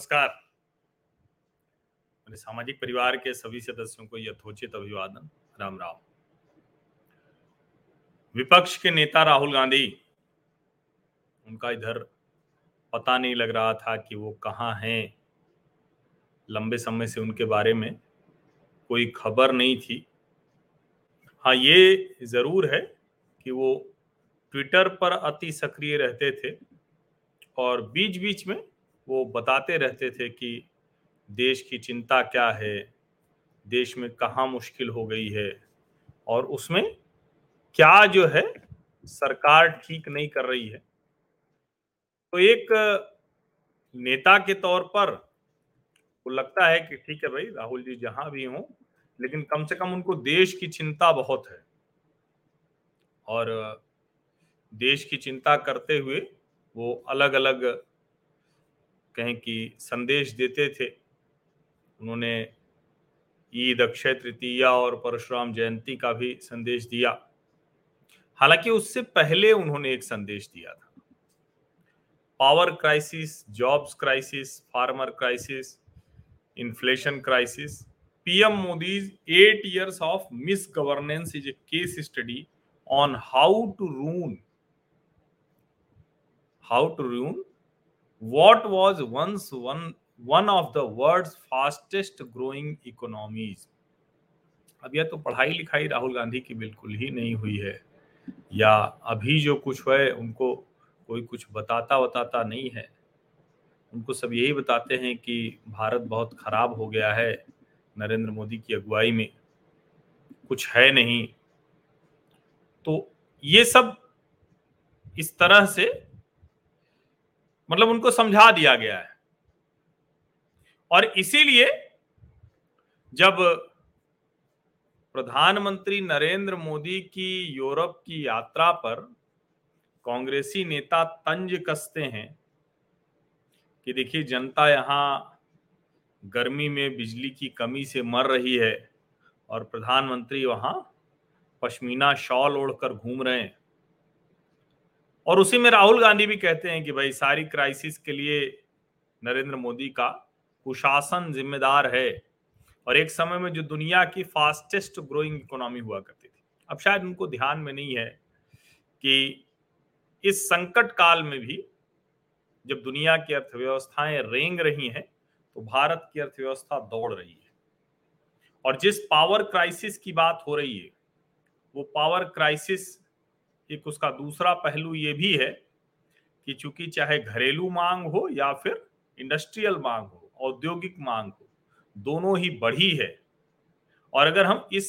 नमस्कार। मेरे सामाजिक परिवार के सभी सदस्यों को यथोचित अभिवादन। राम राम। विपक्ष के नेता राहुल गांधी, उनका इधर पता नहीं लग रहा था कि वो कहाँ हैं। लंबे समय से उनके बारे में कोई खबर नहीं थी। हाँ ये ज़रूर है कि वो ट्विटर पर अति सक्रिय रहते थे और बीच बीच में वो बताते रहते थे कि देश की चिंता क्या है, देश में कहाँ मुश्किल हो गई है और उसमें क्या जो है सरकार ठीक नहीं कर रही है। तो एक नेता के तौर पर वो लगता है कि ठीक है भाई, राहुल जी जहाँ भी हों, लेकिन कम से कम उनको देश की चिंता बहुत है। और देश की चिंता करते हुए वो अलग अलग कहें कि संदेश देते थे। उन्होंने ईद अक्षय तृतीया और परशुराम जयंती का भी संदेश दिया। हालाँकि उससे पहले उन्होंने एक संदेश दिया था। Power crisis, jobs crisis, farmer crisis, inflation crisis, PM Modi eight years of misgovernance is a case study on how to ruin. How to ruin? What was once one one of the world's fastest growing economies? अब यह तो पढ़ाई लिखाई राहुल गांधी की बिल्कुल ही नहीं हुई है। या अभी जो कुछ है, उनको कोई कुछ बताता बताता नहीं है। उनको सब यही बताते हैं कि भारत बहुत खराब हो गया है नरेंद्र मोदी की अगुवाई में। कुछ है नहीं। तो ये सब इस तरह से मतलब उनको समझा दिया गया है। और इसीलिए जब प्रधानमंत्री नरेंद्र मोदी की यूरोप की यात्रा पर कांग्रेसी नेता तंज कसते हैं कि देखिए, जनता यहाँ गर्मी में बिजली की कमी से मर रही है और प्रधानमंत्री वहाँ पश्मीना शॉल ओढ़कर घूम रहे हैं। और उसी में राहुल गांधी भी कहते हैं कि भाई, सारी क्राइसिस के लिए नरेंद्र मोदी का कुशासन जिम्मेदार है। और एक समय में जो दुनिया की फास्टेस्ट ग्रोइंग इकोनॉमी हुआ करती थी, अब शायद उनको ध्यान में नहीं है कि इस संकट काल में भी जब दुनिया की अर्थव्यवस्थाएँ रेंग रही हैं तो भारत की अर्थव्यवस्था दौड़ रही है। और जिस पावर क्राइसिस की बात हो रही है, वो पावर क्राइसिस एक उसका दूसरा पहलू ये भी है कि चूँकि चाहे घरेलू मांग हो या फिर इंडस्ट्रियल मांग हो, औद्योगिक मांग हो, दोनों ही बढ़ी है। और अगर हम इस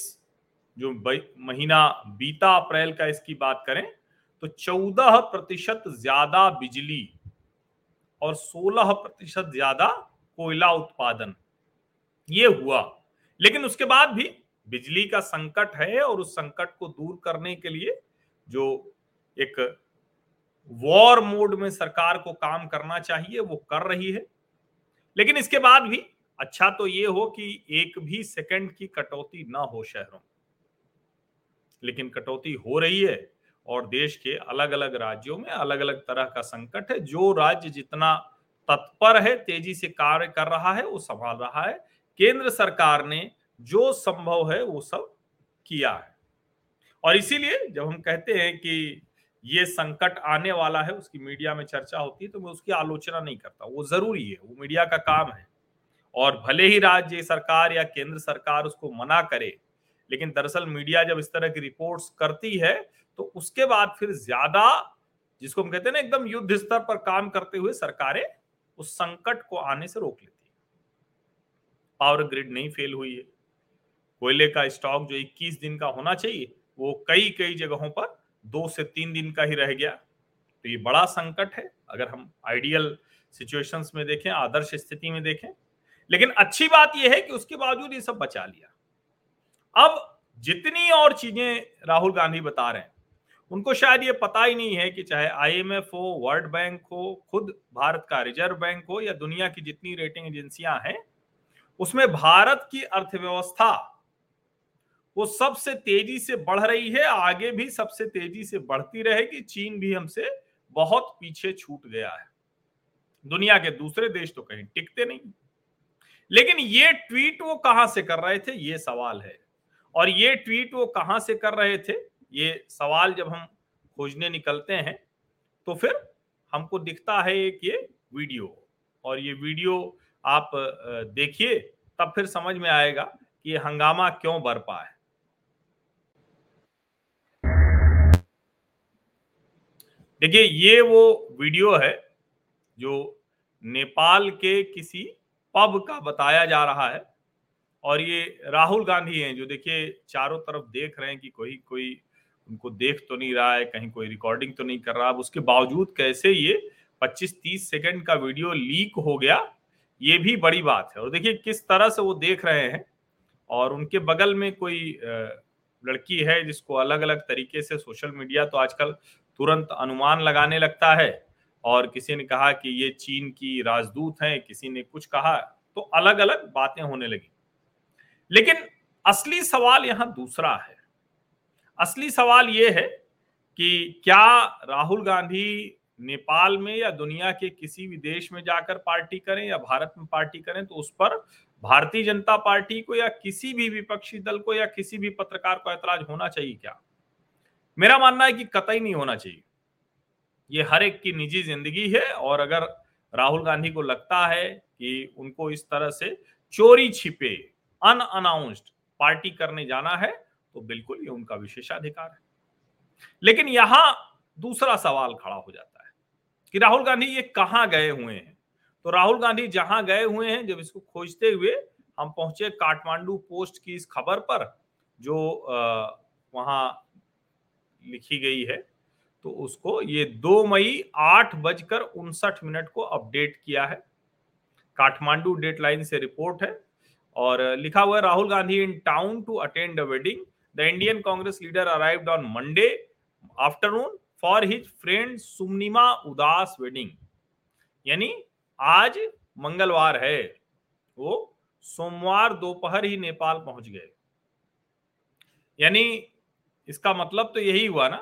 जो महीना बीता अप्रैल का इसकी बात करें तो चौदह प्रतिशत ज़्यादा बिजली और सोलह प्रतिशत ज़्यादा कोयला उत्पादन, ये हुआ। लेकिन उसके बाद भी बिजली का संकट है और उस संकट को दूर करने के लिए जो एक वॉर मोड में सरकार को काम करना चाहिए, वो कर रही है। लेकिन इसके बाद भी अच्छा तो ये हो कि एक भी सेकंड की कटौती ना हो शहरों लेकिन कटौती हो रही है और देश के अलग अलग राज्यों में अलग अलग तरह का संकट है। जो राज्य जितना तत्पर है, तेज़ी से कार्य कर रहा है, वो संभाल रहा है। केंद्र सरकार ने जो संभव है, वो सब किया है। और इसीलिए जब हम कहते हैं कि ये संकट आने वाला है, उसकी मीडिया में चर्चा होती है तो मैं उसकी आलोचना नहीं करता वो ज़रूरी है, वो मीडिया का काम है। और भले ही राज्य सरकार या केंद्र सरकार उसको मना करे, लेकिन दरअसल मीडिया जब इस तरह की रिपोर्ट्स करती है तो उसके बाद फिर ज़्यादा जिसको हम कहते हैं ना, एकदम युद्ध स्तर पर काम करते हुए सरकारें उस संकट को आने से रोक लेती है। पावर ग्रिड नहीं फेल हुई है। कोयले का स्टॉक जो 21 दिन का होना चाहिए वो कई कई जगहों पर दो से तीन दिन का ही रह गया। तो ये बड़ा संकट है, अगर हम आइडियल सिचुएशंस में देखें, आदर्श स्थिति में देखें। लेकिन अच्छी बात यह है कि उसके बावजूद ये सब बचा लिया। अब जितनी और चीज़ें राहुल गांधी बता रहे हैं, उनको शायद ये पता ही नहीं है कि चाहे आईएमएफ हो वर्ल्ड बैंक हो, खुद भारत का रिज़र्व बैंक हो, या दुनिया की जितनी रेटिंग एजेंसियाँ हैं, उसमें भारत की अर्थव्यवस्था वो सबसे तेज़ी से बढ़ रही है, आगे भी सबसे तेज़ी से बढ़ती रहेगी। चीन भी हमसे बहुत पीछे छूट गया है। दुनिया के दूसरे देश तो कहीं टिकते नहीं। लेकिन ये ट्वीट वो कहाँ से कर रहे थे, ये सवाल है। और ये ट्वीट वो कहाँ से कर रहे थे, ये सवाल जब हम खोजने निकलते हैं तो फिर हमको दिखता है एक ये वीडियो। और ये वीडियो आप देखिए, तब फिर समझ में आएगा कि ये हंगामा क्यों बरपा है देखिए, ये वो वीडियो है जो नेपाल के किसी पब का बताया जा रहा है और ये राहुल गांधी हैं जो देखिए, चारों तरफ़ देख रहे हैं कि कोई कोई उनको देख तो नहीं रहा है, कहीं कोई रिकॉर्डिंग तो नहीं कर रहा। अब उसके बावजूद कैसे ये 25-30 सेकंड का वीडियो लीक हो गया, ये भी बड़ी बात है। और देखिए, किस तरह से वो देख रहे हैं और उनके बगल में कोई लड़की है जिसको अलग अलग तरीके से सोशल मीडिया तो आजकल तुरंत अनुमान लगाने लगता है। और किसी ने कहा कि ये चीन की राजदूत हैं, किसी ने कुछ कहा तो अलग अलग बातें होने लगी। लेकिन असली सवाल यहाँ दूसरा है। असली सवाल ये है कि क्या राहुल गांधी नेपाल में या दुनिया के किसी भी देश में जाकर पार्टी करें या भारत में पार्टी करें तो उस पर भारतीय जनता पार्टी को या किसी भी विपक्षी दल को या किसी भी पत्रकार को ऐतराज होना चाहिए क्या? मेरा मानना है कि कतई नहीं होना चाहिए। ये हर एक की निजी ज़िंदगी है और अगर राहुल गांधी को लगता है कि उनको इस तरह से चोरी छिपे अनअनाउंस्ड पार्टी करने जाना है तो बिल्कुल ये उनका विशेषाधिकार है। लेकिन यहाँ दूसरा सवाल खड़ा हो जाता है कि राहुल गांधी ये कहाँ गए हुए हैं? तो राहुल गांधी जहाँ गए हुए हैं, जब इसको खोजते हुए हम पहुँचे काठमांडू पोस्ट की इस खबर पर, जो वहाँ लिखी गई है तो उसको ये दो मई आठ बजकर उनसठ मिनट को अपडेट किया है। काठमांडू डेटलाइन से रिपोर्ट है और लिखा हुआ है, Rahul Gandhi in town to attend the wedding. The Indian Congress leader arrived on Monday afternoon for his friend Sumnima Udas wedding यानी आज मंगलवार है, वो सोमवार दोपहर ही नेपाल पहुँच गए। यानी इसका मतलब तो यही हुआ ना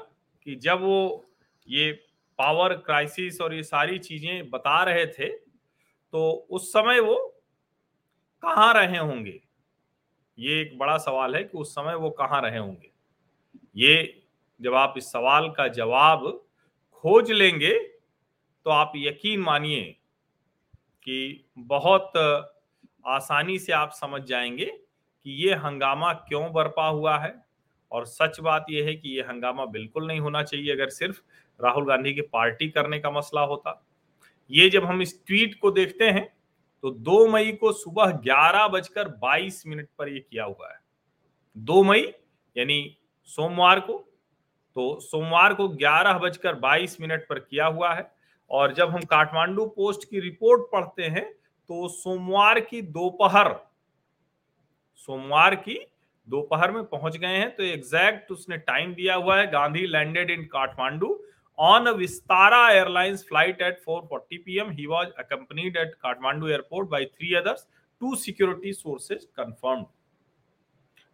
कि जब वो ये पावर क्राइसिस और ये सारी चीज़ें बता रहे थे तो उस समय वो कहाँ रहे होंगे? ये एक बड़ा सवाल है कि उस समय वो कहाँ रहे होंगे? ये जब आप इस सवाल का जवाब खोज लेंगे तो आप यकीन मानिए कि बहुत आसानी से आप समझ जाएँगे कि ये हंगामा क्यों बरपा हुआ है। और सच बात यह है कि यह हंगामा बिल्कुल नहीं होना चाहिए अगर सिर्फ़ राहुल गांधी की पार्टी करने का मसला होता। ये जब हम इस ट्वीट को देखते हैं तो दो मई को सुबह ग्यारह बजकर बाईस मिनट पर यह किया हुआ है। दो मई, यानी सोमवार को तो सोमवार को ग्यारह बजकर बाईस मिनट पर किया हुआ है। और जब हम काठमांडू पोस्ट की रिपोर्ट पढ़ते हैं तो सोमवार की दोपहर, सोमवार की दोपहर में पहुँच गए हैं तो एग्जैक्ट उसने टाइम दिया हुआ है, Gandhi landed in Kathmandu on Vistara airlines flight at 4:40 PM he was accompanied at Kathmandu airport by three others two security sources confirmed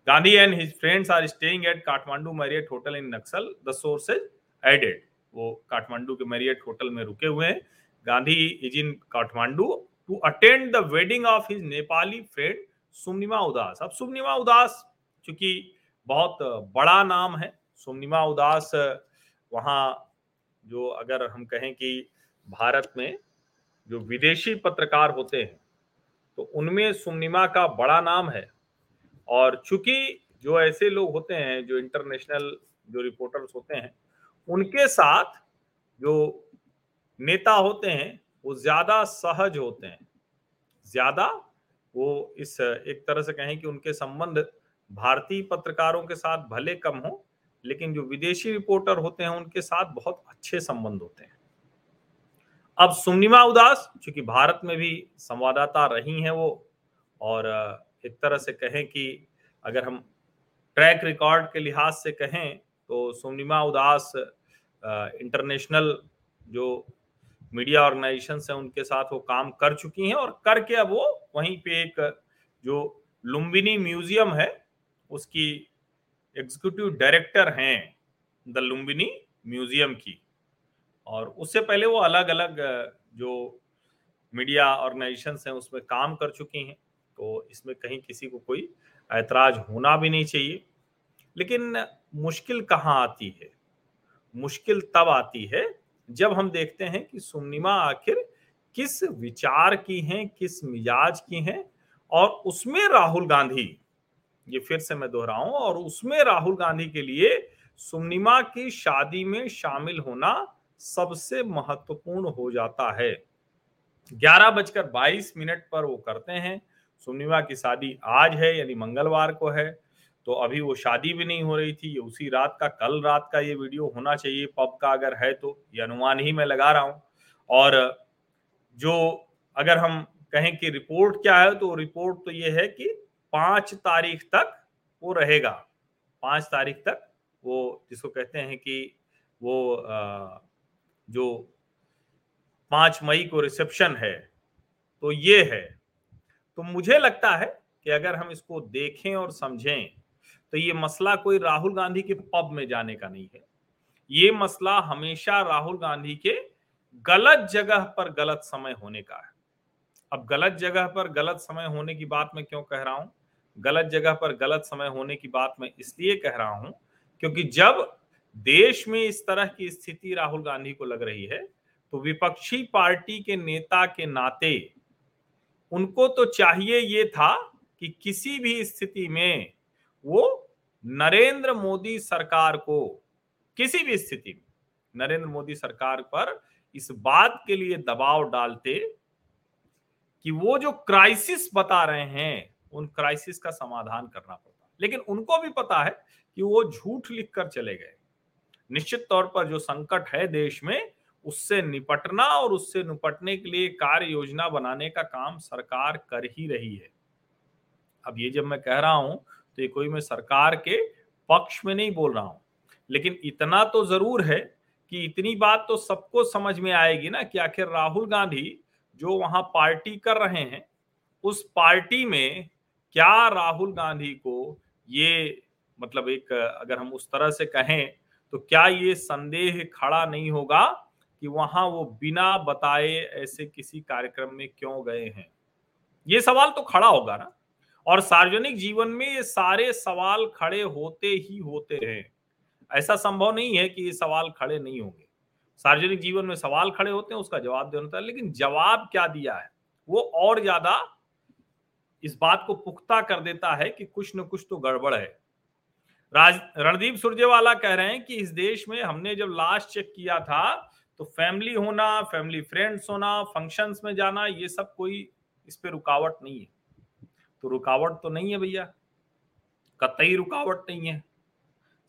Gandhi and his friends are staying at Kathmandu Marriott Hotel in Naxal. The sources added. वो काठमांडू के Marriott hotel में रुके हुए हैं Gandhi is in Kathmandu to attend the wedding of his Nepali friend Sumnima Udas अब सुमनिमा उदास चूँकि बहुत बड़ा नाम है, सोमनिमा उदास, वहाँ जो अगर हम कहें कि भारत में जो विदेशी पत्रकार होते हैं तो उनमें सुमनिमा का बड़ा नाम है। और चूँकि जो ऐसे लोग होते हैं, जो इंटरनेशनल जो रिपोर्टर्स होते हैं, उनके साथ जो नेता होते हैं, वो ज़्यादा सहज होते हैं। ज़्यादा वो इस एक तरह से कहें कि उनके संबंध भारतीय पत्रकारों के साथ भले कम हो, लेकिन जो विदेशी रिपोर्टर होते हैं, उनके साथ बहुत अच्छे संबंध होते हैं। अब सुनिमा उदास, चूँकि भारत में भी संवाददाता रही हैं वो, और, एक तरह से कहें कि अगर हम ट्रैक रिकॉर्ड के लिहाज से कहें तो सोनिमा उदास इंटरनेशनल जो मीडिया ऑर्गेनाइजेशन है, उनके साथ वो काम कर चुकी हैं, और करके अब वो वहीं पे एक जो लुम्बिनी म्यूज़ियम है उसकी एग्जीक्यूटिव डायरेक्टर हैं द लुम्बिनी म्यूज़ियम की। और उससे पहले वो अलग अलग जो मीडिया ऑर्गेनाइजेशन हैं, उसमें काम कर चुकी हैं। तो इसमें कहीं किसी को कोई ऐतराज होना भी नहीं चाहिए। लेकिन मुश्किल कहाँ आती है? मुश्किल तब आती है जब हम देखते हैं कि सुमनिमा आखिर किस विचार की हैं, किस मिजाज की हैं, और उसमें राहुल गांधी ये फिर से मैं दोहराऊं, और उसमें राहुल गांधी के लिए सुमनिमा की शादी में शामिल होना सबसे महत्वपूर्ण हो जाता है। ग्यारह बजकर बाईस मिनट पर वो करते हैं। सुमनिमा की शादी आज है, यानी मंगलवार को है तो अभी वो शादी भी नहीं हो रही थी। ये उसी रात का, कल रात का ये वीडियो होना चाहिए, पब का अगर है तो ये अनुमान ही मैं लगा रहा हूँ। और जो अगर हम कहें कि रिपोर्ट क्या है तो रिपोर्ट तो ये है कि पाँच तारीख तक वो रहेगा। पाँच तारीख तक वो जिसको कहते हैं कि वो जो पाँच मई को रिसेप्शन है तो ये है। तो मुझे लगता है कि अगर हम इसको देखें और समझें तो ये मसला कोई राहुल गांधी के पब में जाने का नहीं है। ये मसला हमेशा राहुल गांधी के गलत जगह पर गलत समय होने का है। अब गलत जगह पर गलत समय होने की बात मैं क्यों कह रहा हूँ? गलत जगह पर गलत समय होने की बात मैं इसलिए कह रहा हूँ क्योंकि जब देश में इस तरह की स्थिति राहुल गांधी को लग रही है तो विपक्षी पार्टी के नेता के नाते उनको तो चाहिए ये था कि किसी भी स्थिति में वो नरेंद्र मोदी सरकार को, किसी भी स्थिति में नरेंद्र मोदी सरकार पर इस बात के लिए दबाव डालते कि वो जो क्राइसिस बता रहे हैं उन क्राइसिस का समाधान करना पड़ता लेकिन उनको भी पता है कि वो झूठ लिख कर चले गए। निश्चित तौर पर जो संकट है देश में, उससे निपटना और उससे निपटने के लिए कार्य योजना बनाने का काम सरकार कर ही रही है। अब ये जब मैं कह रहा हूँ तो ये कोई मैं सरकार के पक्ष में नहीं बोल रहा हूँ। लेकिन इतना तो ज़रूर है कि इतनी बात तो सबको समझ में आएगी ना कि आखिर राहुल गांधी जो वहाँ पार्टी कर रहे हैं, उस पार्टी में क्या राहुल गांधी को ये मतलब एक, अगर हम उस तरह से कहें तो क्या ये संदेह खड़ा नहीं होगा कि वहाँ वो बिना बताए ऐसे किसी कार्यक्रम में क्यों गए हैं? ये सवाल तो खड़ा होगा ना? और सार्वजनिक जीवन में ये सारे सवाल खड़े होते ही होते हैं। ऐसा संभव नहीं है कि ये सवाल खड़े नहीं होंगे। सार्वजनिक जीवन में सवाल खड़े होते हैं, उसका जवाब देना होता है, लेकिन जवाब क्या दिया है? वो और ज़्यादा इस बात को पुख्ता कर देता है कि कुछ न कुछ तो गड़बड़ है। राज, रणदीप सुरजेवाला कह रहे हैं कि इस देश में हमने जब लास्ट चेक किया था तो फैमिली होना फैमिली फ्रेंड्स होना फ़ंक्शंस में जाना, ये सब कोई इस पे रुकावट नहीं है। तो रुकावट तो नहीं है भैया। कतई रुकावट नहीं है।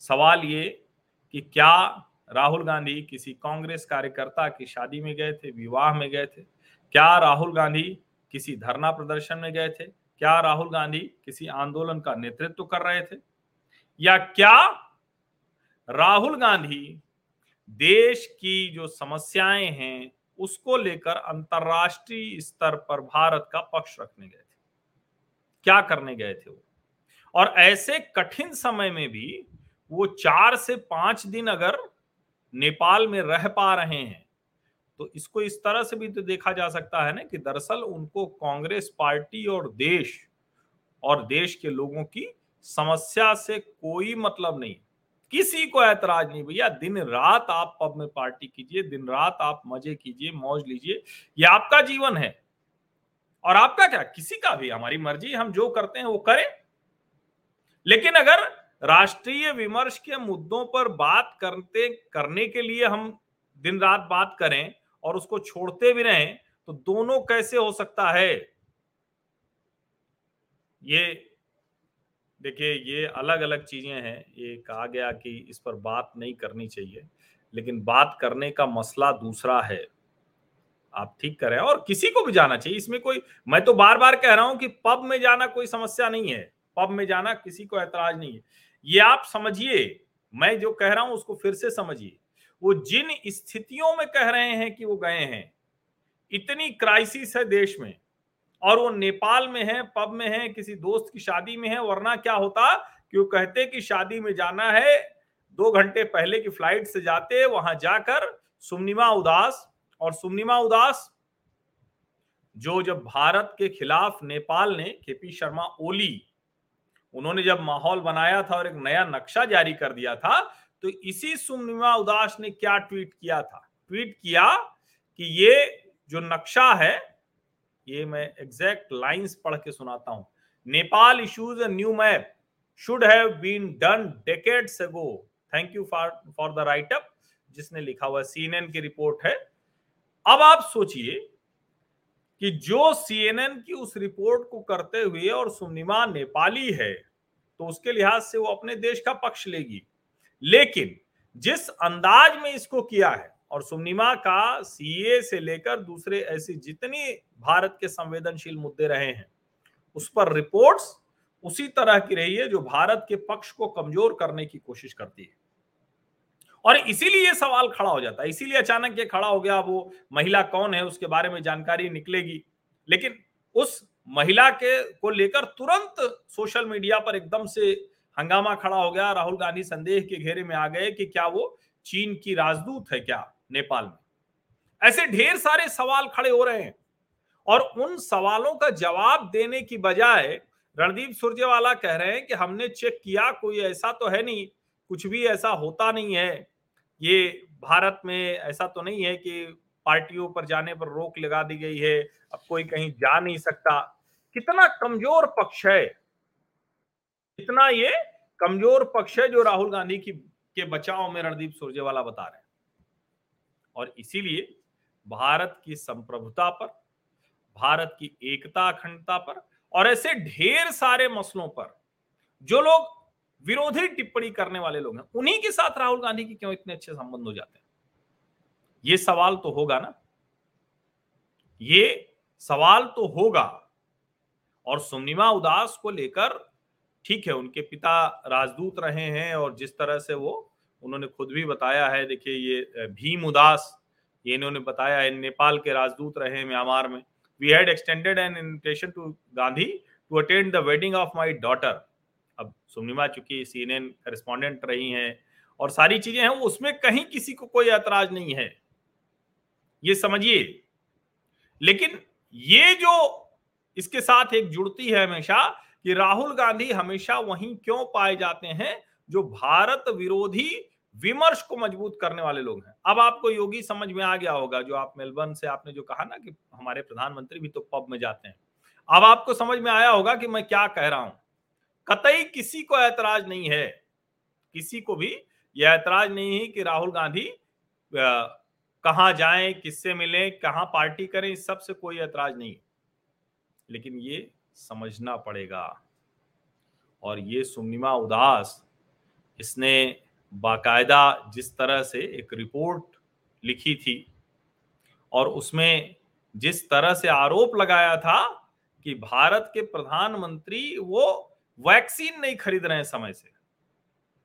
सवाल ये कि क्या राहुल गांधी किसी कांग्रेस कार्यकर्ता की शादी में गए थे, विवाह में गए थे? क्या राहुल गांधी किसी धरना प्रदर्शन में गए थे? क्या राहुल गांधी किसी आंदोलन का नेतृत्व कर रहे थे? या क्या राहुल गांधी देश की जो समस्याएँ हैं, उसको लेकर अंतरराष्ट्रीय स्तर पर भारत का पक्ष रखने गए थे? क्या करने गए थे वो? और ऐसे कठिन समय में भी वो चार से पाँच दिन अगर नेपाल में रह पा रहे हैं तो इसको इस तरह से भी तो देखा जा सकता है ना कि दरअसल उनको कांग्रेस पार्टी और देश और देश के लोगों की समस्या से कोई मतलब नहीं किसी को ऐतराज नहीं भैया, दिन रात आप पब में पार्टी कीजिए, दिन रात आप मज़े कीजिए, मौज लीजिए, ये आपका जीवन है। और आपका क्या? किसी का भी, हमारी मर्ज़ी, हम जो करते हैं वो करें। लेकिन अगर राष्ट्रीय विमर्श के मुद्दों पर बात करते, करने के लिए हम दिन रात बात करें और उसको छोड़ते भी रहे तो दोनों कैसे हो सकता है? ये देखिए, ये अलग अलग चीज़ें हैं। ये कहा गया कि इस पर बात नहीं करनी चाहिए, लेकिन बात करने का मसला दूसरा है। आप ठीक करें और किसी को भी जाना चाहिए। इसमें कोई, मैं तो बार बार कह रहा हूँ कि पब में जाना कोई समस्या नहीं है। पब में जाना किसी को ऐतराज नहीं है। ये आप समझिए। मैं जो कह रहा हूँ उसको फिर से समझिए। वो जिन स्थितियों में कह रहे हैं कि वो गए हैं, इतनी क्राइसिस है देश में, और वो नेपाल में है, पब में है, किसी दोस्त की शादी में है, वरना क्या होता कि वो कहते कि शादी में जाना है, दो घंटे पहले की फ़्लाइट से जाते, वहाँ जाकर सुमनिमा उदास, और सुमनिमा उदास, जो जब भारत के खिलाफ नेपाल ने केपी शर्मा ओली, उन्होंने जब माहौल बनाया था और एक नया नक्शा जारी कर दिया था तो इसी सुमनिमा उदास ने क्या ट्वीट किया था? ट्वीट किया कि ये जो नक्शा है, ये मैं एग्जैक्ट लाइंस पढ़ के सुनाता हूँ। Nepal issues a new map should have been done decades ago thank you for for the write up जिसने लिखा हुआ सीएनएन की रिपोर्ट है। अब आप सोचिए कि जो सीएनएन की उस रिपोर्ट को करते हुए और सुनिमा नेपाली है तो उसके लिहाज से वो अपने देश का पक्ष लेगी। लेकिन जिस अंदाज में इसको किया है, और सुनिमा का सीए से लेकर दूसरे ऐसी जितनी भारत के संवेदनशील मुद्दे रहे हैं, उस पर रिपोर्ट्स उसी तरह की रही है जो भारत के पक्ष को कमज़ोर करने की कोशिश करती है। और इसीलिए सवाल खड़ा हो जाता है। इसीलिए अचानक ये खड़ा हो गया, वो महिला कौन है, उसके बारे में जानकारी निकलेगी। लेकिन उस महिला के को लेकर तुरंत सोशल मीडिया पर एकदम से हंगामा खड़ा हो गया, राहुल गांधी संदेह के घेरे में आ गए कि क्या वो चीन की राजदूत है क्या नेपाल में? ऐसे ढेर सारे सवाल खड़े हो रहे हैं और उन सवालों का जवाब देने की बजाय रणदीप सुरजेवाला कह रहे हैं कि हमने चेक किया, कोई ऐसा तो है नहीं, कुछ भी ऐसा होता नहीं है। ये भारत में ऐसा तो नहीं है कि पार्टियों पर जाने पर रोक लगा दी गई है, अब कोई कहीं जा नहीं सकता। कितना कमज़ोर पक्ष है कितना ये कमज़ोर पक्ष है जो राहुल गांधी की, के बचाव में रणदीप सुरजेवाला बता रहे हैं। और इसीलिए भारत की संप्रभुता पर, भारत की एकता अखंडता पर और ऐसे ढेर सारे मसलों पर जो लोग विरोधी टिप्पणी करने वाले लोग हैं, उन्हीं के साथ राहुल गांधी की क्यों इतने अच्छे संबंध हो जाते हैं? ये सवाल तो होगा ना? ये सवाल तो होगा। और सुनिमा उदास को लेकर ठीक है, उनके पिता राजदूत रहे हैं और जिस तरह से वो, उन्होंने खुद भी बताया है, देखिए ये भीम उदास, ये इन्होंने बताया है, नेपाल के राजदूत रहे म्यांमार में। We had extended an invitation to Gandhi to attend the wedding of my daughter अब सुनिमा चूँकि सीएनएन करेस्पॉन्डेंट रही हैं और सारी चीज़ें हैं उसमें कहीं किसी को कोई ऐतराज नहीं है। ये समझिए। लेकिन ये जो इसके साथ एक जुड़ती है हमेशा कि राहुल गांधी हमेशा वहीं क्यों पाए जाते हैं? जो भारत विरोधी विमर्श को मज़बूत करने वाले लोग हैं। अब आपको योगी समझ में आ गया होगा, जो आप मेलबर्न से आपने जो कहा ना कि हमारे प्रधानमंत्री भी तो पब में जाते हैं। अब आपको समझ में आया होगा कि मैं क्या कह रहा हूँ। कतई किसी को ऐतराज नहीं है। किसी को भी यह ऐतराज नहीं है कि राहुल गांधी कहाँ जाएँ, किससे मिले, कहाँ पार्टी करें, इस सबसे कोई ऐतराज नहीं लेकिन ये समझना पड़ेगा। और ये सुनिमा उदास, इसने बाकायदा जिस तरह से एक रिपोर्ट लिखी थी और उसमें जिस तरह से आरोप लगाया था कि भारत के प्रधानमंत्री वो वैक्सीन नहीं खरीद रहे हैं समय से।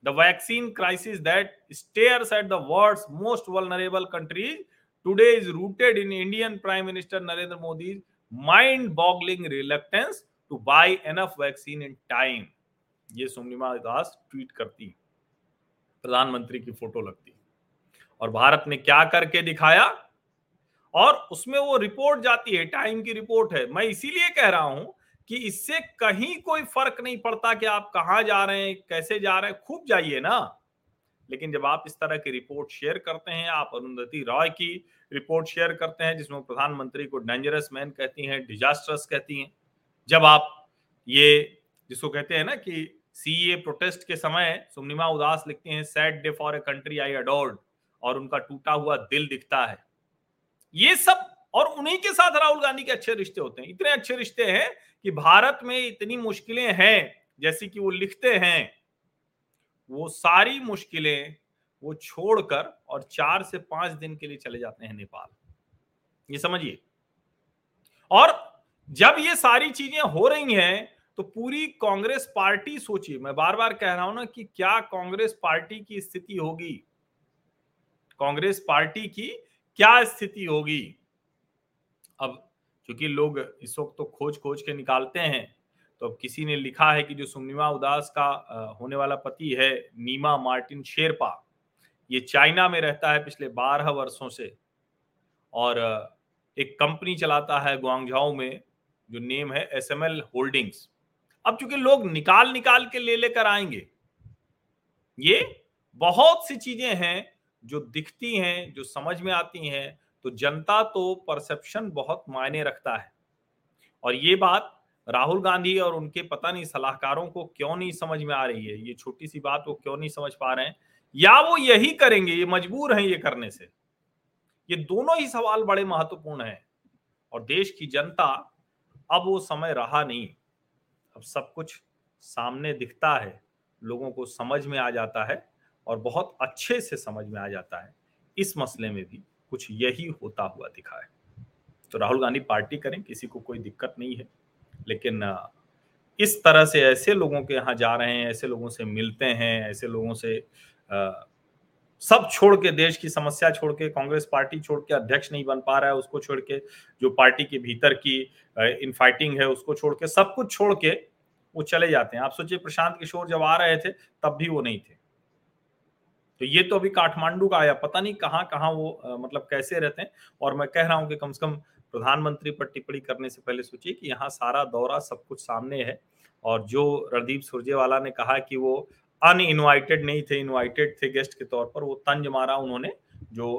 The vaccine crisis that stares at the world's most vulnerable countries today is rooted in Indian prime minister Narendra Modi mind boggling reluctance to buy enough vaccine in time ये सोमनिमा दास ट्वीट करती, प्रधानमंत्री की फ़ोटो लगती। और भारत ने क्या करके दिखाया? और उसमें वो रिपोर्ट जाती है टाइम की रिपोर्ट है। मैं इसीलिए कह रहा हूँ कि इससे कहीं कोई फ़र्क नहीं पड़ता कि आप कहाँ जा रहे हैं, कैसे जा रहे हैं। खूब जाइए ना। लेकिन जब आप इस तरह की रिपोर्ट शेयर करते हैं, आप अरुंधति रॉय की रिपोर्ट शेयर करते हैं, जिसमें प्रधानमंत्री को डेंजरस मैन कहती हैं डिजास्टर्स कहती हैं, जब आप ये जिसको कहते हैं ना कि सीए प्रोटेस्ट के समय सुमनिमा उदास लिखती हैं sad day for a country I adored और उनका टूटा हुआ दिल दिखता है। ये सब और उन्हीं के साथ राहुल गांधी के अच्छे रिश्ते होते हैं। इतने अच्छे रिश्ते हैं कि भारत में इतनी मुश्किलें हैं, जैसी कि वो लिखते हैं। वो सारी मुश्किलें वो छोड़कर और चार से पाँच दिन के लिए चले जाते हैं नेपाल। ये समझिए। और जब ये सारी चीज़ें हो रही हैं तो पूरी कांग्रेस पार्टी, सोचिए, मैं बार बार कह रहा हूँ ना कि क्या कांग्रेस पार्टी की स्थिति होगी? कांग्रेस पार्टी की क्या स्थिति होगी? अब क्योंकि लोग इस वक्त तो खोज खोज के निकालते हैं तो अब किसी ने लिखा है कि जो सुनिमा उदास का होने वाला पति है, नीमा मार्टिन शेरपा, ये चाइना में रहता है पिछले बारह वर्षों से। और एक कंपनी चलाता है गुआंगझाओ में, जो नेम है एस एम एल होल्डिंग्स। अब चूँकि लोग निकाल निकाल के ले लेकर आएँगे, ये बहुत सी चीज़ें हैं जो दिखती हैं, जो समझ में आती हैं तो जनता तो परसेप्शन बहुत मायने रखता है। और ये बात राहुल गांधी और उनके पता नहीं सलाहकारों को क्यों नहीं समझ में आ रही है? ये छोटी सी बात वो क्यों नहीं समझ पा रहे हैं? या वो यही करेंगे, ये मजबूर हैं ये करने से? ये दोनों ही सवाल बड़े महत्वपूर्ण हैं। और देश की जनता, अब वो समय रहा नहीं। अब सब कुछ सामने दिखता है, लोगों को समझ में आ जाता है और बहुत अच्छे से समझ में आ जाता है। इस मसले में भी कुछ यही होता हुआ दिखा है। तो राहुल गांधी पार्टी करें, किसी को कोई दिक्कत नहीं है। लेकिन इस तरह से ऐसे लोगों के यहाँ जा रहे हैं ऐसे लोगों से मिलते हैं ऐसे लोगों से आ, सब छोड़ के देश की समस्या छोड़ के कांग्रेस पार्टी छोड़ के अध्यक्ष नहीं बन पा रहा है उसको छोड़ के जो पार्टी के भीतर की इन फाइटिंग है उसको छोड़ के सब कुछ छोड़ के वो चले जाते हैं। आप सोचिए प्रशांत किशोर जब आ रहे थे तब भी वो नहीं थे। तो ये तो अभी काठमांडू का आया पता नहीं कहाँ कहाँ वो आ, मतलब कैसे रहते हैं और मैं कह रहा हूँ कि कम से कम प्रधानमंत्री पर टिप्पणी करने से पहले सोचिए कि यहाँ सारा दौरा सब कुछ सामने है और जो रणदीप सुरजेवाला ने कहा कि वो अनइनवाइटेड नहीं थे इनवाइटेड थे गेस्ट के तौर पर, वो तंज मारा उन्होंने, जो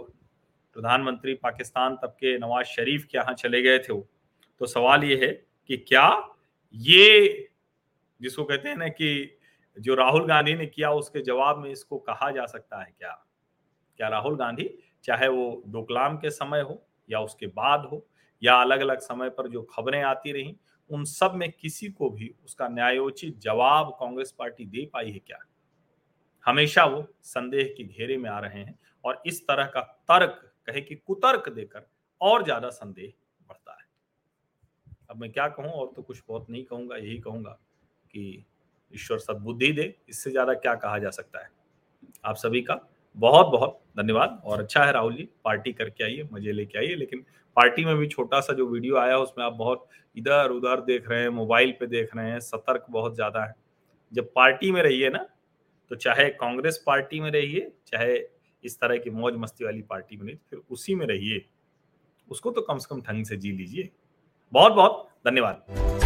प्रधानमंत्री पाकिस्तान तब के नवाज़ शरीफ के यहाँ चले गए थे वो। तो सवाल ये है कि क्या ये जिसको कहते हैं ना कि जो राहुल गांधी ने किया उसके जवाब में इसको कहा जा सकता है क्या? क्या राहुल गांधी, चाहे वो डोकलाम के समय हो या उसके बाद हो या अलग अलग समय पर जो खबरें आती रही, उन सब में किसी को भी उसका न्यायोचित जवाब कांग्रेस पार्टी दे पाई है क्या? हमेशा वो संदेह के घेरे में आ रहे हैं और इस तरह का तर्क, कहे कि कुतर्क देकर और ज़्यादा संदेह बढ़ता है। अब मैं क्या कहूँ, और तो कुछ बहुत नहीं कहूँगा, यही कहूँगा कि ईश्वर सद्बुद्धि दे, इससे ज़्यादा क्या कहा जा सकता है? आप सभी का बहुत बहुत धन्यवाद। और अच्छा है राहुल जी, पार्टी करके आइए, मज़े लेके आइए। लेकिन पार्टी में भी छोटा सा जो वीडियो आया, उसमें आप बहुत इधर उधर देख रहे हैं, मोबाइल पे देख रहे हैं, सतर्क बहुत ज़्यादा है। जब पार्टी में रहिए ना तो चाहे कांग्रेस पार्टी में रहिए, चाहे इस तरह की मौज मस्ती वाली पार्टी में फिर उसी में रहिए। उसको तो कम से कम ढंग से जी लीजिए। बहुत बहुत धन्यवाद।